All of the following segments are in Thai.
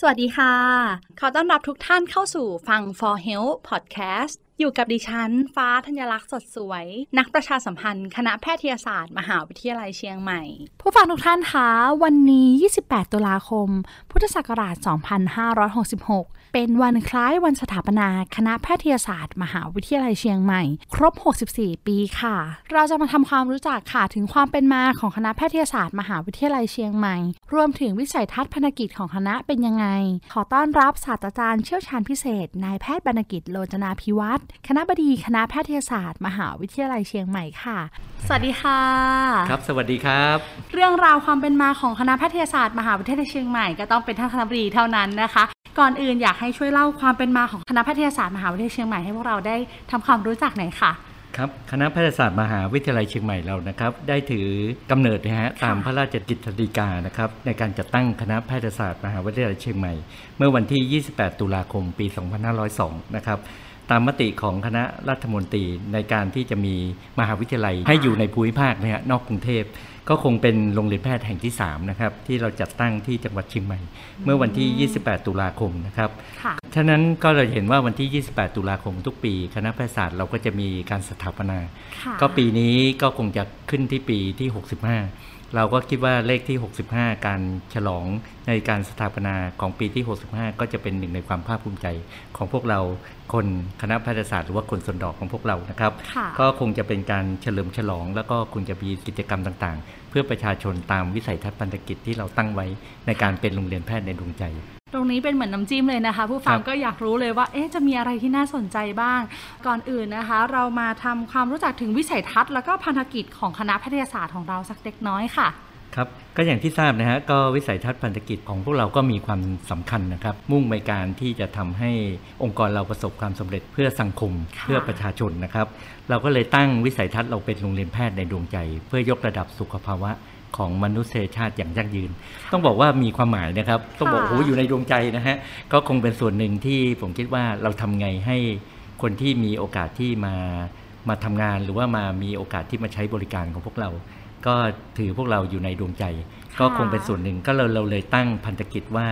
สวัสดีค่ะ ขอต้อนรับทุกท่านเข้าสู่ฟัง For Health Podcast อยู่กับดิฉัน ฟ้าธัญลักษณ์สดสวย นักประชาสัมพันธ์ คณะแพทยศาสตร์ มหาวิทยาลัยเชียงใหม่ ผู้ฟังทุกท่านคะ วันนี้ 28 ตุลาคม พุทธศักราช 2566 เป็นวันคล้ายวันสถาปนาคณะแพทยศาสตร์ มหาวิทยาลัยเชียงใหม่ ครบ 64 ปีค่ะ เราจะมาทำความรู้จักค่ะถึงความเป็นมาของคณะแพทยศาสตร์มหาวิทยาลัยเชียงใหม่ รวมถึงวิสัยทัศน์พันธกิจของคณะเป็นยังไง ขอต้อนรับศาสตราจารย์เชี่ยวชาญพิเศษนายแพทย์บรรณกิจโลจนาภิวัตรคณะบดีคณะแพทยศาสตร์ มหาวิทยาลัยเชียงใหม่ค่ะ สวัสดีค่ะ ครับ สวัสดีครับ เรื่องราวความเป็นมาของคณะแพทยศาสตร์ มหาวิทยาลัยเชียงใหม่ก็ต้องเป็นท่านคณะบดีเท่านั้นนะคะ ก่อนอื่นอยากให้ช่วยเล่าความเป็นมาของคณะแพทยศาสตร์มหาวิทยาลัยเชียงใหม่ให้พวกเราได้ทำความรู้จักหน่อยค่ะครับคณะแพทยศาสตร์มหาวิทยาลัยเชียงใหม่เรานะครับ ได้ถือกำเนิดนะฮะตามพระราชกิจสีกานะครับในการจัดตั้งคณะแพทยศาสตร์มหาวิทยาลัยเชียงใหม่ เมื่อวันที่ 28 ตุลาคมปี 2502 นะครับตามมติของคณะรัฐมนตรีในการที่จะมีมหาวิทยาลัยให้อยู่ในภูมิภาคนะฮะนอกกรุงเทพ ก็คงเป็นโรงเรียนแพทย์แห่งที่3นะครับที่เราจัดตั้งที่จังหวัดเชียงใหม่ เมื่อวันที่ 28 ตุลาคมนะครับค่ะฉะนั้นก็เราเห็นว่าวันที่ 28 ตุลาคมทุกปี คณะแพทยศาสตร์เราก็จะมีการสถาปนาค่ะก็ปีนี้ก็คงจะขึ้นที่ปีที่ 65 เราก็คิดว่าเลขที่ 65 การฉลองในการสถาปนาของปีที่ 65 ก็จะเป็นหนึ่งในความภาคภูมิใจของพวกเราคนคณะแพทยศาสตร์หรือว่าคนส่วนดอกของพวกเรานะครับค่ะก็คงจะเป็นการเฉลิมฉลอง แล้วก็คงจะมีกิจกรรมต่างๆ เพื่อประชาชนตามวิสัยทัศน์พันธกิจที่เราตั้งไว้ในการเป็นโรงเรียนแพทย์ในดวงใจ ตรงนี้เป็นเหมือนน้ำจิ้มเลยนะคะ ผู้ฟังครับก็อยากรู้เลยว่าเอ๊ะจะมีอะไรที่น่าสนใจบ้าง ก่อนอื่นนะคะ เรามาทำความรู้จักถึงวิสัยทัศน์ แล้วก็พันธกิจของคณะแพทยศาสตร์ของเราสักเล็กน้อยค่ะครับก็อย่างที่ทราบนะฮะก็วิสัยทัศน์พันธกิจของพวกเราก็มีความสำคัญนะครับ มุ่งในการที่จะทำให้องค์กรเราประสบความสำเร็จเพื่อสังคมค่ะเพื่อประชาชนนะครับ เราก็เลยตั้งวิสัยทัศน์เราเป็นโรงเรียนแพทย์ในดวงใจ เพื่อยกระดับสุขภาวะ ของมนุษยชาติอย่างยั่งยืน ต้องบอกว่ามีความหมายนะครับ ต้องบอกโอ้โหอยู่ในดวงใจนะฮะก็คงเป็นส่วนหนึ่งที่ผมคิดว่าเราทำไงให้คนที่มีโอกาสที่มามาทำงานหรือว่ามามีโอกาสที่มาใช้บริการของพวกเรา ก็ถือพวกเราอยู่ในดวงใจ ก็คงเป็นส่วนหนึ่งก็เราเราเลยตั้งพันธกิจว่า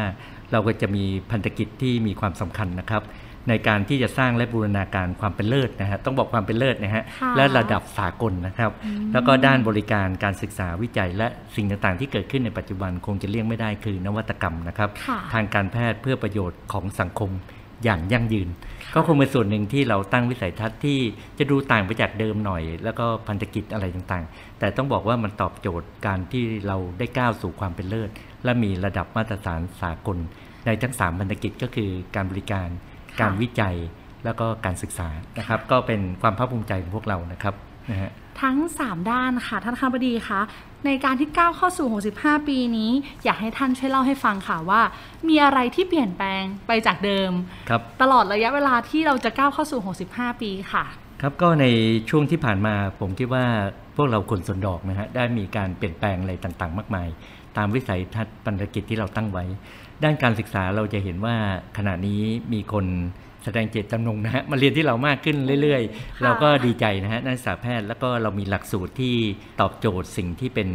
เราก็จะมีพันธกิจที่มีความสำคัญนะครับ ในการที่จะสร้างและบูรณาการความเป็นเลิศนะฮะต้องบอกความเป็นเลิศนะฮะค่ะและระดับสากลนะครับ แล้วก็ด้านบริการการศึกษาวิจัย และสิ่งต่างๆ ที่เกิดขึ้นในปัจจุบันคงจะเลี่ยงไม่ได้คือนวัตกรรมนะครับค่ะทางการแพทย์เพื่อประโยชน์ของสังคมอย่างยั่งยืน ก็คงเป็นส่วนหนึ่งที่เราตั้งวิสัยทัศน์ที่จะดูต่างไปจากเดิมหน่อย แล้วก็พันธกิจอะไรต่างๆ แต่ต้องบอกว่ามันตอบโจทย์การที่เราได้ก้าวสู่ความเป็นเลิศ และมีระดับมาตรฐานสากล ในทั้ง3พันธกิจก็คือการบริการค่ะ การวิจัยแล้วก็การศึกษานะครับ ก็เป็นความภาคภูมิใจของพวกเรานะครับนะฮะทั้ง 3 ด้านค่ะ ท่านคณบดีคะในการที่ก้าวเข้าสู่ 65 ปีนี้ อยากให้ท่านช่วยเล่าให้ฟังค่ะว่า มีอะไรที่เปลี่ยนแปลงไปจากเดิมครับตลอดระยะเวลาที่เราจะก้าวเข้าสู่ 65 ปีค่ะ ครับก็ในช่วงที่ผ่านมาผมคิดว่าพวกเราคนสวนดอกนะฮะได้มีการเปลี่ยนแปลงอะไรต่างๆ มากมาย ตามวิสัยทัศน์พันธกิจที่เราตั้งไว้ ด้านการศึกษาเราจะเห็นว่าขณะนี้มีคน แสดงเจตจำนงนะฮะมาเรียนที่เรามากขึ้นเรื่อยๆ เราก็ดีใจนะฮะนักศึกษาแพทย์แล้วก็เรามีหลักสูตรที่ตอบโจทย์สิ่งที่เป็น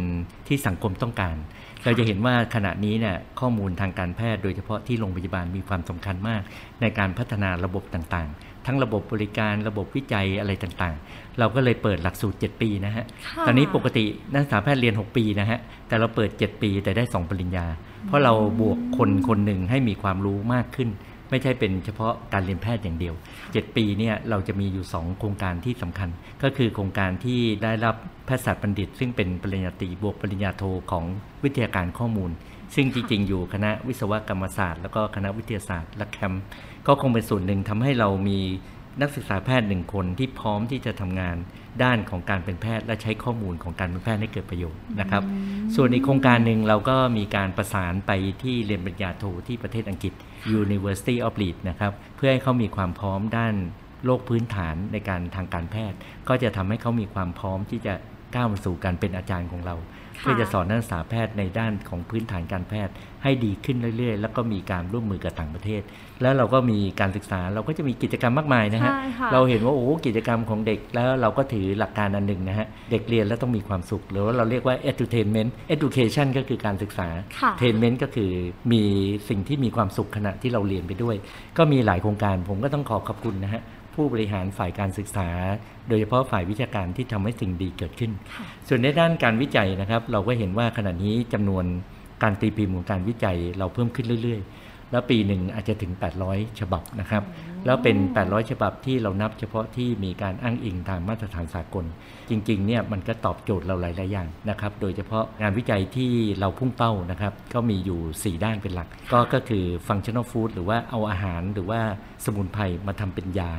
ที่สังคมต้องการ เราจะเห็นว่าขณะนี้เนี่ยข้อมูลทางการแพทย์ โดยเฉพาะที่โรงพยาบาลมีความสำคัญมาก ในการพัฒนาระบบต่างๆ ทั้งระบบบริการระบบวิจัยอะไรต่างๆ เราก็เลยเปิดหลักสูตร 7 ปีนะฮะค่ะตอนนี้ปกตินักศึกษาแพทย์เรียน 6 ปีนะฮะแต่เราเปิด 7 ปีแต่ได้ 2 ปริญญา เพราะเราบวกคนคนหนึ่งให้มีความรู้มากขึ้น ไม่ใช่เป็นเฉพาะการเรียนแพทย์อย่างเดียว 7 ปีเนี่ยเราจะมีอยู่ 2 โครงการที่สำคัญ ก็คือโครงการที่ได้รับแพทยศาสตร์บัณฑิต ซึ่งเป็นปริญญาตรีบวกปริญญาโทของวิทยาการข้อมูล ซึ่งจริงๆอยู่คณะวิศวกรรมศาสตร์ แล้วก็คณะวิทยาศาสตร์และแคมป์ก็คงเป็นส่วนหนึ่งทำให้เรามี นักศึกษาแพทย์หนึ่งคนที่พร้อมที่จะทำงานด้านของการเป็นแพทย์ และใช้ข้อมูลของการเป็นแพทย์ให้เกิดประโยชน์นะครับ ส่วนอีกโครงการหนึ่งเราก็มีการประสานไปที่เรียนปริญญาโทที่ประเทศอังกฤษ University of Leeds นะครับเพื่อให้เขามีความพร้อมด้านโรคพื้นฐานในการทางการแพทย์ ก็จะทำให้เขามีความพร้อมที่จะ ก้าวมาสู่การเป็นอาจารย์ของเรา เพื่อจะสอนนักศึกษาแพทย์ในด้านของพื้นฐานการแพทย์ให้ดีขึ้นเรื่อย ๆ แล้วก็มีการร่วมมือกับต่างประเทศ แล้วเราก็มีการศึกษาเราก็จะมีกิจกรรมมากมายนะฮะใช่ค่ะเราเห็นว่าโอ้กิจกรรมของเด็กแล้วเราก็ถือหลักการอันหนึ่งนะฮะเด็กเรียนแล้วต้องมีความสุขหรือว่าเราเรียกว่า edutainment education ก็คือการศึกษาค่ะ tainment ก็คือมีสิ่งที่มีความสุขขณะที่เราเรียนไปด้วย ก็มีหลายโครงการผมก็ต้องขอขอบคุณนะฮะ ผู้บริหารฝ่ายการศึกษา โดยเฉพาะฝ่ายวิชาการที่ทำให้สิ่งดีเกิดขึ้น ส่วนในด้านการวิจัยนะครับ เราก็เห็นว่าขณะนี้จำนวนการตีพิมพ์ของการวิจัยเราเพิ่มขึ้นเรื่อย ๆ แล้วปีหนึ่งอาจจะถึง 800 ฉบับนะครับ แล้วเป็น 800 ฉบับที่เรานับเฉพาะที่มีการอ้างอิงตามมาตรฐานสากล จริงๆเนี่ยมันก็ตอบโจทย์เราหลายๆอย่างนะครับ โดยเฉพาะงานวิจัยที่เราพุ่งเป้านะครับ ก็มีอยู่ 4 ด้านเป็นหลัก ก็ก็คือ functional food หรือว่าเอาอาหารหรือว่าสมุนไพรมาทำเป็นยา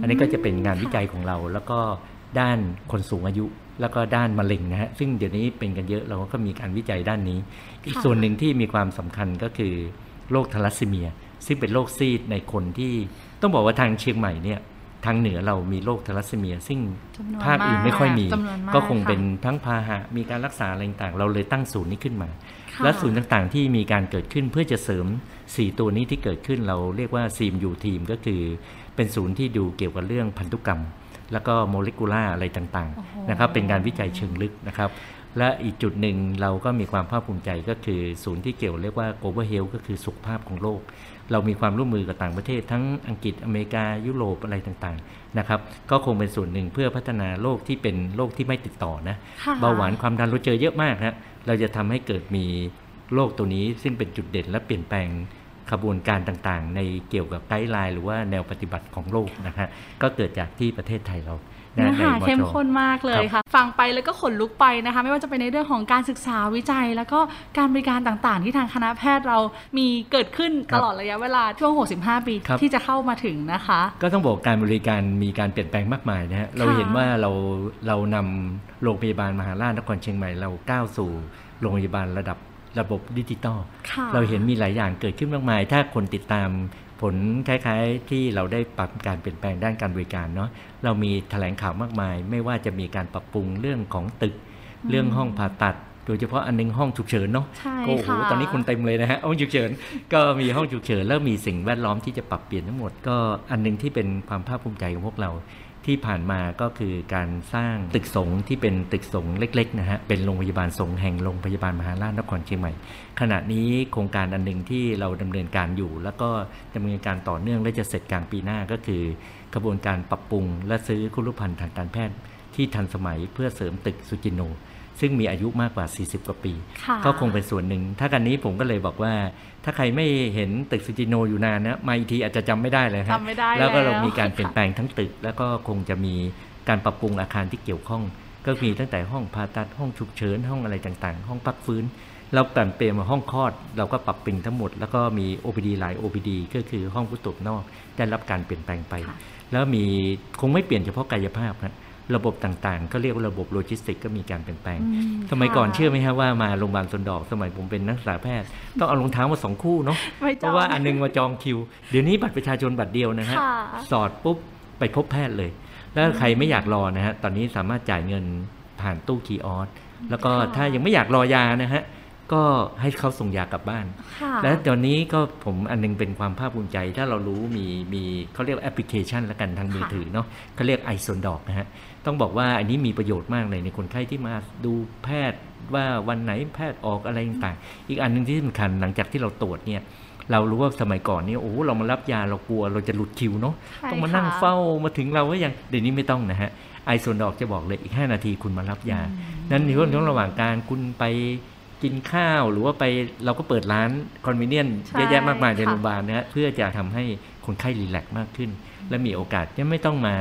อันนี้ก็จะเป็นงานวิจัยของเราแล้วก็ด้านคนสูงอายุแล้วก็ด้านมะเร็งนะฮะซึ่งเดี๋ยวนี้เป็นกันเยอะเราก็มีการวิจัยด้านนี้ อีกส่วนหนึ่งที่มีความสำคัญก็คือ โรคทาลัสซีเมีย ซึ่งเป็นโรคซีดในคนที่ต้องบอกว่าทางเชียงใหม่เนี่ยทางเหนือเรามีโรคทาลัสซีเมีย ซึ่งจำนวนภาคอื่นไม่ค่อยมีจำนวนมากก็คงค่ะเป็นทั้งพาหะมีการรักษาอะไรต่างๆเราเลยตั้งศูนย์นี้ขึ้นมาค่ะและศูนย์ต่างๆที่มีการเกิดขึ้นเพื่อจะเสริม 4 ตัวนี้ที่เกิดขึ้นเราเรียกว่า CMU ทีมก็คือ เป็นศูนย์ที่ดูเกี่ยวกับเรื่องพันธุกรรม แล้วก็โมเลกุลาร์อะไรต่างโอ้โหๆนะครับเป็นการวิจัยเชิงลึกนะครับ และอีกจุดหนึ่งเราก็มีความภาคภูมิใจก็คือศูนย์ที่เกี่ยวเรียกว่า global health ก็คือสุขภาพของโลก เรามีความร่วมมือกับต่างประเทศ ทั้งอังกฤษอเมริกายุโรปอะไรต่างๆนะครับก็คงเป็นส่วนหนึ่งเพื่อพัฒนาโรคที่เป็นโรคที่ไม่ติดต่อนะค่ะเบาหวานความดันเราเจอเยอะมากฮะเราจะทำให้เกิดมีโรคตัวนี้ซึ่งเป็นจุดเด่นและเปลี่ยนแปลงขบวนการต่างๆ ในเกี่ยวกับไกด์ไลน์หรือว่าแนวปฏิบัติของโลกนะฮะก็เกิดจากที่ประเทศไทยเรา เนื้อหาในเข้มจข้นมากเลยค่ะ ฟังไปแล้วก็ขนลุกไปนะคะ ไม่ว่าจะเป็นในเรื่องของการศึกษาวิจัย แล้วก็การบริการต่างๆ ที่ทางคณะแพทย์เรามีเกิดขึ้นครัตบลอดระยะเวลาช่วง 65 ปีครับที่จะเข้ามาถึงนะคะ ก็ต้องบอกการบริการมีการเปลี่ยนแปลงมากมายนะฮะเราเห็นว่าเราเรานำโรงพยาบาลมหาราชนครเชียงใหม่เราก้าวสู่โรงพยาบาลระดับ ระบบดิจิตอลค่ะเราเห็นมีหลายอย่างเกิดขึ้นมากมาย ถ้าคนติดตามผลคล้าย ๆ ที่เราได้ปรับการเปลี่ยนแปลงด้านการบริการเนาะเรามีแถลงข่าวมากมาย ไม่ว่าจะมีการปรับปรุงเรื่องของตึก เรื่องห้องผ่าตัดโดยเฉพาะอันนึงห้องฉุกเฉินเนาะใช่โอ้โหค่ะตอนนี้คนเต็มเลยนะฮะห้องฉุกเฉินก็มีห้องฉุกเฉินแล้วมีสิ่งแวดล้อมที่จะปรับเปลี่ยนทั้งหมดก็อันหนึงที่เป็นความภาคภูมิใจของพวกเรา ที่ผ่านมาก็คือการสร้างตึกสงที่เป็นตึกสงเล็กๆนะฮะเป็นโรงพยาบาลสงแห่งโรงพยาบาลมหาราชนครเชียงใหม่ ขณะนี้โครงการอันหนึ่งที่เราดำเนินการอยู่ แล้วก็ดำเนินการต่อเนื่องและจะเสร็จกลางปีหน้าก็คือกระบวนการปรับปรุง และซื้อคุรุพันธ์ทางการแพทย์ที่ทันสมัยเพื่อเสริมตึกสุจินโน ซึ่งมีอายุมากกว่า 40 กว่าปีค่ะก็คงเป็นส่วนหนึ่ง ถ้ากันนี้ผมก็เลยบอกว่า ถ้าใครไม่เห็นตึกสุจิณโณอยู่นานนะมาอีกทีอาจจะจำไม่ได้เลยฮะจำไม่ได้แล้วก็เราแล้วมีการเปลี่ยนแปลงทั้งตึก แล้วก็คงจะมีการปรับปรุงอาคารที่เกี่ยวข้อง ก็มีตั้งแต่ห้องผ่าตัดห้องฉุกเฉินห้องอะไรต่างๆ ห้องพักฟื้นเราเปลี่ยนเปลี่ยนมาห้องคลอด เราก็ปรับปรุงทั้งหมด แล้วก็มี OPD หลาย OPD ก็คือห้องผู้ตรวจนอกได้รับการเปลี่ยนแปลงไปค่ะแล้วมีคงไม่เปลี่ยนเฉพาะกายภาพนะ ระบบต่างๆก็เรียกว่าระบบโลจิสติกก็มีการเปลี่ยนแปลงอืสมัยก่อนค่ะเชื่อไหมฮะว่ามาโรงพยาบาลสวนดอกสมัยผมเป็นนักศึกษาแพทย์ ต้องเอารองเท้ามาสองคู่เนาะไม่จเพองราะว่าอันนึงมาจองคิว เดี๋ยวนี้บัตรประชาชนบัตรเดียวนะฮะค่ะสอดปุ๊บไปพบแพทย์เลย แล้วใครไม่อยากรอนะฮะตอนนี้สามารถจ่ายเงินผ่านตู้คีย์ออสแล้วก็ค่ะถ้ายังไม่อยากรอยานะฮะ ก็ให้เขาส่งยากลับบ้านค่ะและตอนนี้ก็ผมอันนึงเป็นความภาคภูมิใจ ถ้าเรารู้มีมีเขาเรียกแอปพลิเคชันแล้วกันทางมือถือเนาะเขาเรียกไอโซนดอกนะฮะ ต้องบอกว่าอันนี้มีประโยชน์มากเลยในคนไข้ที่มาดูแพทย์ว่าวันไหนแพทย์ออกอะไรต่างๆ อีกอันหนึงที่สำคัญหลังจากที่เราตรวจเนี่ยเรารู้ว่าสมัยก่อนเนี่ยโอ้โหเรามารับยาเรากลัวเราจะหลุดคิวเนาะใช่ต้องมานั่งค่ะเฝ้ามาถึงเราก็ยังเดี๋ยวนี้ไม่ต้องนะฮะไอโซนดอกจะบอกเลยอีก 5 นาทีคุณมารับยา นั้นในช่วงระหว่างการคุณไป กินข้าวหรือว่าไปเราก็เปิดร้านคอนเวเนียนใช่เยอะแยะมากมายในค่ะโรงพยาบาลนะฮะเพื่อจะทำให้คนไข้รีแลกซ์มากขึ้น และมีโอกาสจะไม่ต้องมา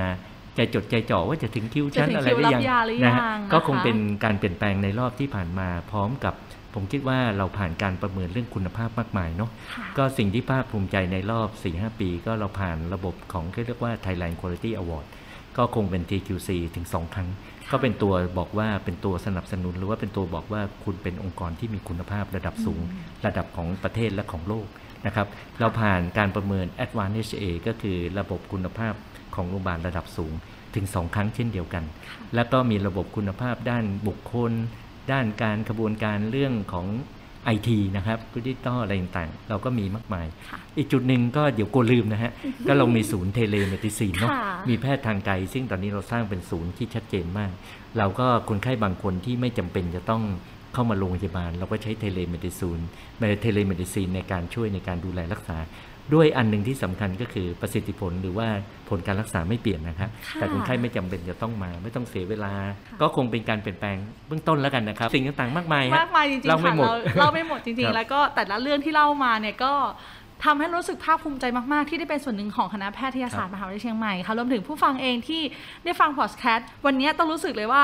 ใจจดใจจ่อว่าจะถึงคิวจะชั้นถึงอะไรคิวหรือยังรับยาหรือนะฮะยังก็คงนะคะเป็นการเปลี่ยนแปลงในรอบที่ผ่านมาพร้อมกับผมคิดว่าเราผ่านการประเมินเรื่องคุณภาพมากมายเนาะค่ะก็สิ่งที่ภาคภูมิใจในรอบ 4-5 ปี ก็เราผ่านระบบของที่เรียกว่า Thailand Quality Award ก็คงเป็น TQC ถึง 2 ครั้ง ก็เป็นตัวบอกว่าเป็นตัวสนับสนุน หรือว่าเป็นตัวบอกว่าคุณเป็นองค์กรที่มีคุณภาพระดับสูง ระดับของประเทศและของโลกนะครับเราผ่านการประเมิน Advanced HA ก็คือระบบคุณภาพของโรงพยาบาลระดับสูงถึง 2 ครั้งเช่นเดียวกัน แล้วก็มีระบบคุณภาพด้านบุคคล ด้านการกระบวนการเรื่องของ ไอทีนะครับดิจิตอลอะไรต่างๆ เราก็มีมากมายค่ะอีกจุดหนึ่งก็เดี๋ยวกลัวลืมนะฮะ ก็เรามีศูนย์ telemedicine เนาะค่ะมีแพทย์ทางไกล ซึ่งตอนนี้เราสร้างเป็นศูนย์ที่ชัดเจนมาก เราก็คนไข้บางคนที่ไม่จำเป็นจะต้องเข้ามาโรงพยาบาล เราก็ใช้ telemedicine telemedicine ในการช่วยในการดูแลรักษา ด้วยอันหนึ่งที่สำคัญก็คือประสิทธิผลหรือว่าผลการรักษาไม่เปลี่ยนนะครับค่ะแต่คนไข้ไม่จำเป็นจะต้องมา ไม่ต้องเสียเวลา ก็คงเป็นการเปลี่ยนแปลงเบื้องต้นแล้วกันนะครับ สิ่งต่างๆมากมายฮะมากมายจริงๆเราไม่ค่ะหมดเราเราไม่หมดจริงครับแล้วก็แต่ละเรื่องที่เล่ามาเนี่ยก็ทำให้รู้สึกภาคภูมิใจมากๆ ที่ได้เป็นส่วนหนึ่งของคณะแพทยศาสตร์มหาวิทยาลัยเชียงใหม่ค่ะรวมถึงผู้ฟังเองที่ได้ฟังพอดแคสต์วันนี้ต้องรู้สึกเลยว่า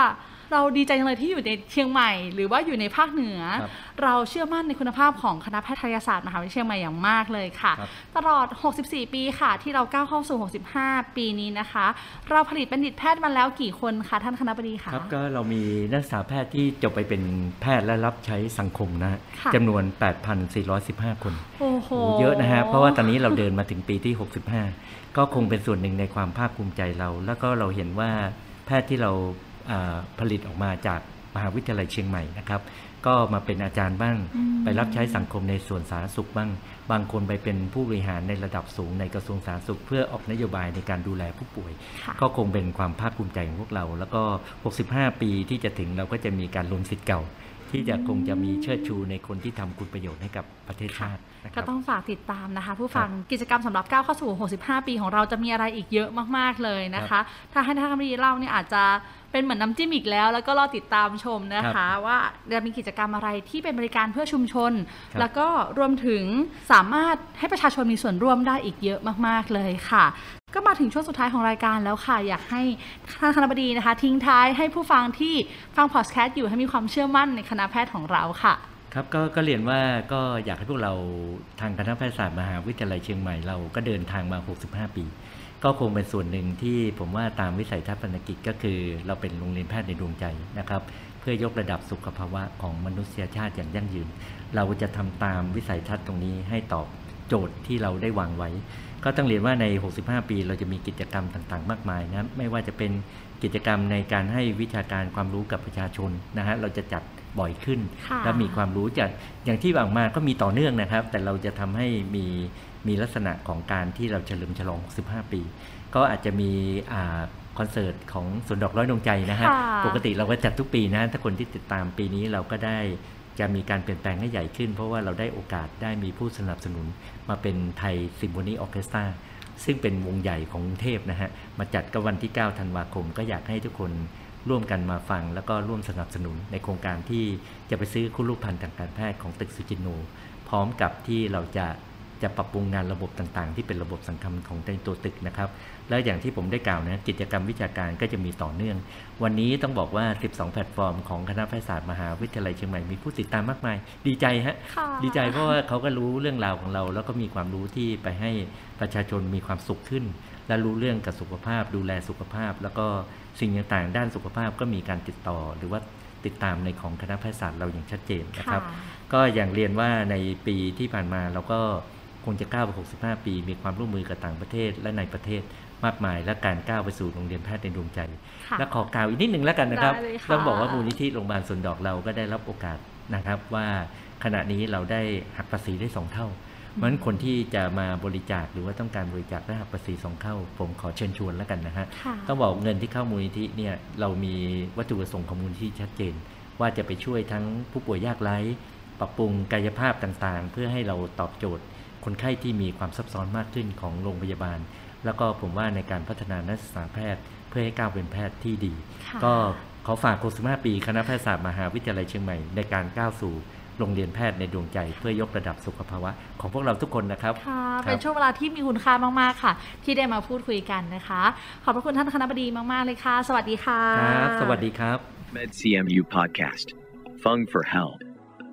เราดีใจจังเลยที่อยู่ในเชียงใหม่ หรือว่าอยู่ในภาคเหนือครับเราเชื่อมั่นในคุณภาพของคณะแพทยศาสตร์มหาวิทยาลัยเชียงใหม่อย่างมากเลยค่ะครับตลอด 64 ปีค่ะ ที่เราก้าวเข้าสู่ 65 ปีนี้นะคะ เราผลิตบัณฑิตแพทย์มาแล้วกี่คนคะท่านคณะบดีคะครับก็เรามีนักศึกษาแพทย์ที่จบไปเป็นแพทย์และรับใช้สังคมนะฮะค่ะจำนวน 8,415 คนโอ้โหโอ้เยอะนะฮะเพราะว่าตอนนี้เราเดินมาถึงปีที่ 65 ก็คงเป็นส่วนหนึ่งในความภาคภูมิใจเรา แล้วก็เราเห็นว่าแพทย์ที่เราอ่า ผลิตออกมาจากมหาวิทยาลัยเชียงใหม่นะครับ ก็มาเป็นอาจารย์บ้างอืมไปรับใช้สังคมในส่วนสาธารณสุขบ้าง บางคนไปเป็นผู้บริหารในระดับสูงในกระทรวงสาธารณสุข เพื่อออกนโยบายในการดูแลผู้ป่วยค่ะก็คงเป็นความภาคภูมิใจของพวกเรา แล้วก็ 65 ปีที่จะถึงเราก็จะมีการรวมสิทธิ์เก่า ที่จะคงจะมีเชิดชูในคนที่ทำคุณประโยชน์ให้กับประเทศชาตินะคก็รับต้องฝากติดตามนะคะ ผู้ฟังกิจกรรมสำหรับก้าวเข้าสู่ 65 ปีของเราจะมีอะไรอีกเยอะมากๆเลยนะคะ ถ้าให้ท่านคณะบดีเล่าเนี่ยอาจจะเป็นเหมือนน้ำจิ้มอีกแล้ว แล้วก็รอติดตามชมนะคะ ว่าจะมีกิจกรรมอะไรที่เป็นบริการเพื่อชุมชนครับแล้วก็รวมถึงสามารถให้ประชาชนมีส่วนร่วมได้อีกเยอะมากๆเลยค่ะ ก็มาถึงช่วงสุดท้ายของรายการแล้วค่ะ อยากให้ท่านคณะบดีนะคะ ทิ้งท้ายให้ผู้ฟังที่ฟังพอดแคสต์อยู่ให้มีความเชื่อมั่นในคณะแพทย์ของเราค่ะ ครับก็ก็เรียนว่าก็อยากให้พวกเราทางคณะแพทยศาสตร์มหาวิทยาลัยเชียงใหม่เราก็เดินทางมา 65 ปี ก็คงเป็นส่วนหนึ่งที่ผมว่าตามวิสัยทัศน์พันธกิจก็คือ เราเป็นโรงเรียนแพทย์ในดวงใจนะครับเพื่อยกระดับสุขภาวะของมนุษยชาติอย่างยั่งยืน เราจะทำตามวิสัยทัศน์ตรงนี้ให้ตอบ โจทย์ที่เราได้วางไว้ ก็ต้องเรียนว่าใน 65 ปี เราจะมีกิจกรรมต่างๆ มากมายนะไม่ว่าจะเป็นกิจกรรมในการให้วิชาการความรู้กับประชาชนนะฮะเราจะจัดบ่อยขึ้นค่ะและมีความรู้จากอย่างที่บางมาก็มีต่อเนื่องนะครับ แต่เราจะทำให้มีมีลักษณะของการที่เราเฉลิมฉลอง 65 ปี ก็อาจจะมีอ่าคอนเสิร์ตของสวนดอกร้อยดวงใจนะฮะค่ะปกติเราก็จัดทุกปีนะ ถ้าคนที่ติดตามปีนี้เราก็ได้ จะมีการเปลี่ยนแปลงให้ใหญ่ขึ้น เพราะว่าเราได้โอกาสได้มีผู้สนับสนุนมาเป็นไทยซิมโฟนีออเคสตราซึ่งเป็นวงใหญ่ของเทพนะฮะ มาจัดก็วันที่ 9 ธันวาคม ก็อยากให้ทุกคนร่วมกันมาฟัง แล้วก็ร่วมสนับสนุนในโครงการที่จะไปซื้อคุณลูกพันธ์ทางการแพทย์ของตึกสุจินโนพร้อมกับที่เราจะ จะปรับปรุงงานระบบต่างๆ ที่เป็นระบบสังคมของในตัวตึกนะครับ แล้วอย่างที่ผมได้กล่าวนะกิจกรรมวิชาการก็จะมีต่อเนื่อง วันนี้ต้องบอกว่า 12 แพลตฟอร์มของคณะแพทยศาสตร์มหาวิทยาลัยเชียงใหม่มีผู้ติดตามมากมาย ดีใจฮะค่ะดีใจเพราะว่าเขาก็รู้เรื่องราวของเรา แล้วก็มีความรู้ที่ไปให้ประชาชนมีความสุขขึ้น และรู้เรื่องกับสุขภาพ ดูแลสุขภาพ แล้วก็สิ่งต่างๆ ด้านสุขภาพก็มีการติดต่อหรือว่าติดตามในของคณะแพทยศาสตร์เราอย่างชัดเจนนะครับค่ะก็อย่างเรียนว่าในปีที่ผ่านมาเราก็ คงจะก้าวไป 65 ปี มีความร่วมมือกับต่างประเทศและในประเทศมากมาย และการก้าวไปสู่โรงเรียนแพทย์ในดวงใจค่ะและขอกล่าวอีกนิดหนึ่งแล้วกันนะครับได้เลยค่ะต้องบอกว่ามูลนิธิโรงพยาบาลสวนดอกเราก็ได้รับโอกาสนะครับว่าขณะนี้เราได้หักภาษีได้สองเท่าเพราะฉะนั้นคนที่จะมาบริจาคหรือว่าต้องการบริจาคและหักภาษีสองเท่าผมขอเชิญชวนแล้วกันนะฮะค่ะต้องบอกเงินที่เข้ามูลนิธิเนี่ยเรามีวัตถุประสงค์ของมูลนิธิชัดเจน ว่าจะไปช่วยทั้งผู้ป่วยยากไร้ ปรับปรุงกายภาพต่างๆ เพื่อให้เราตอบโจทย์ คนไข้ที่มีความซับซ้อนมากขึ้นของโรงพยาบาล แล้วก็ผมว่าในการพัฒนานักศึกษาแพทย์ เพื่อให้ก้าวเป็นแพทย์ที่ดีค่ะก็ขอฝาก65ปีคณะแพทยศาสตร์มหาวิทยาลัยเชียงใหม่ในการก้าวสู่โรงเรียนแพทย์ในดวงใจเพื่อยกระดับสุขภาวะ ของพวกเราทุกคนนะครับค่ะครับเป็นช่วงเวลาที่มีคุณค่ามาก ๆ ค่ะ ที่ได้มาพูดคุยกันนะคะ ขอบพระคุณท่านคณะบดีมาก ๆ เลยค่ะ สวัสดีค่ะครับสวัสดีครับ MedCMU Podcast. Fung for Health.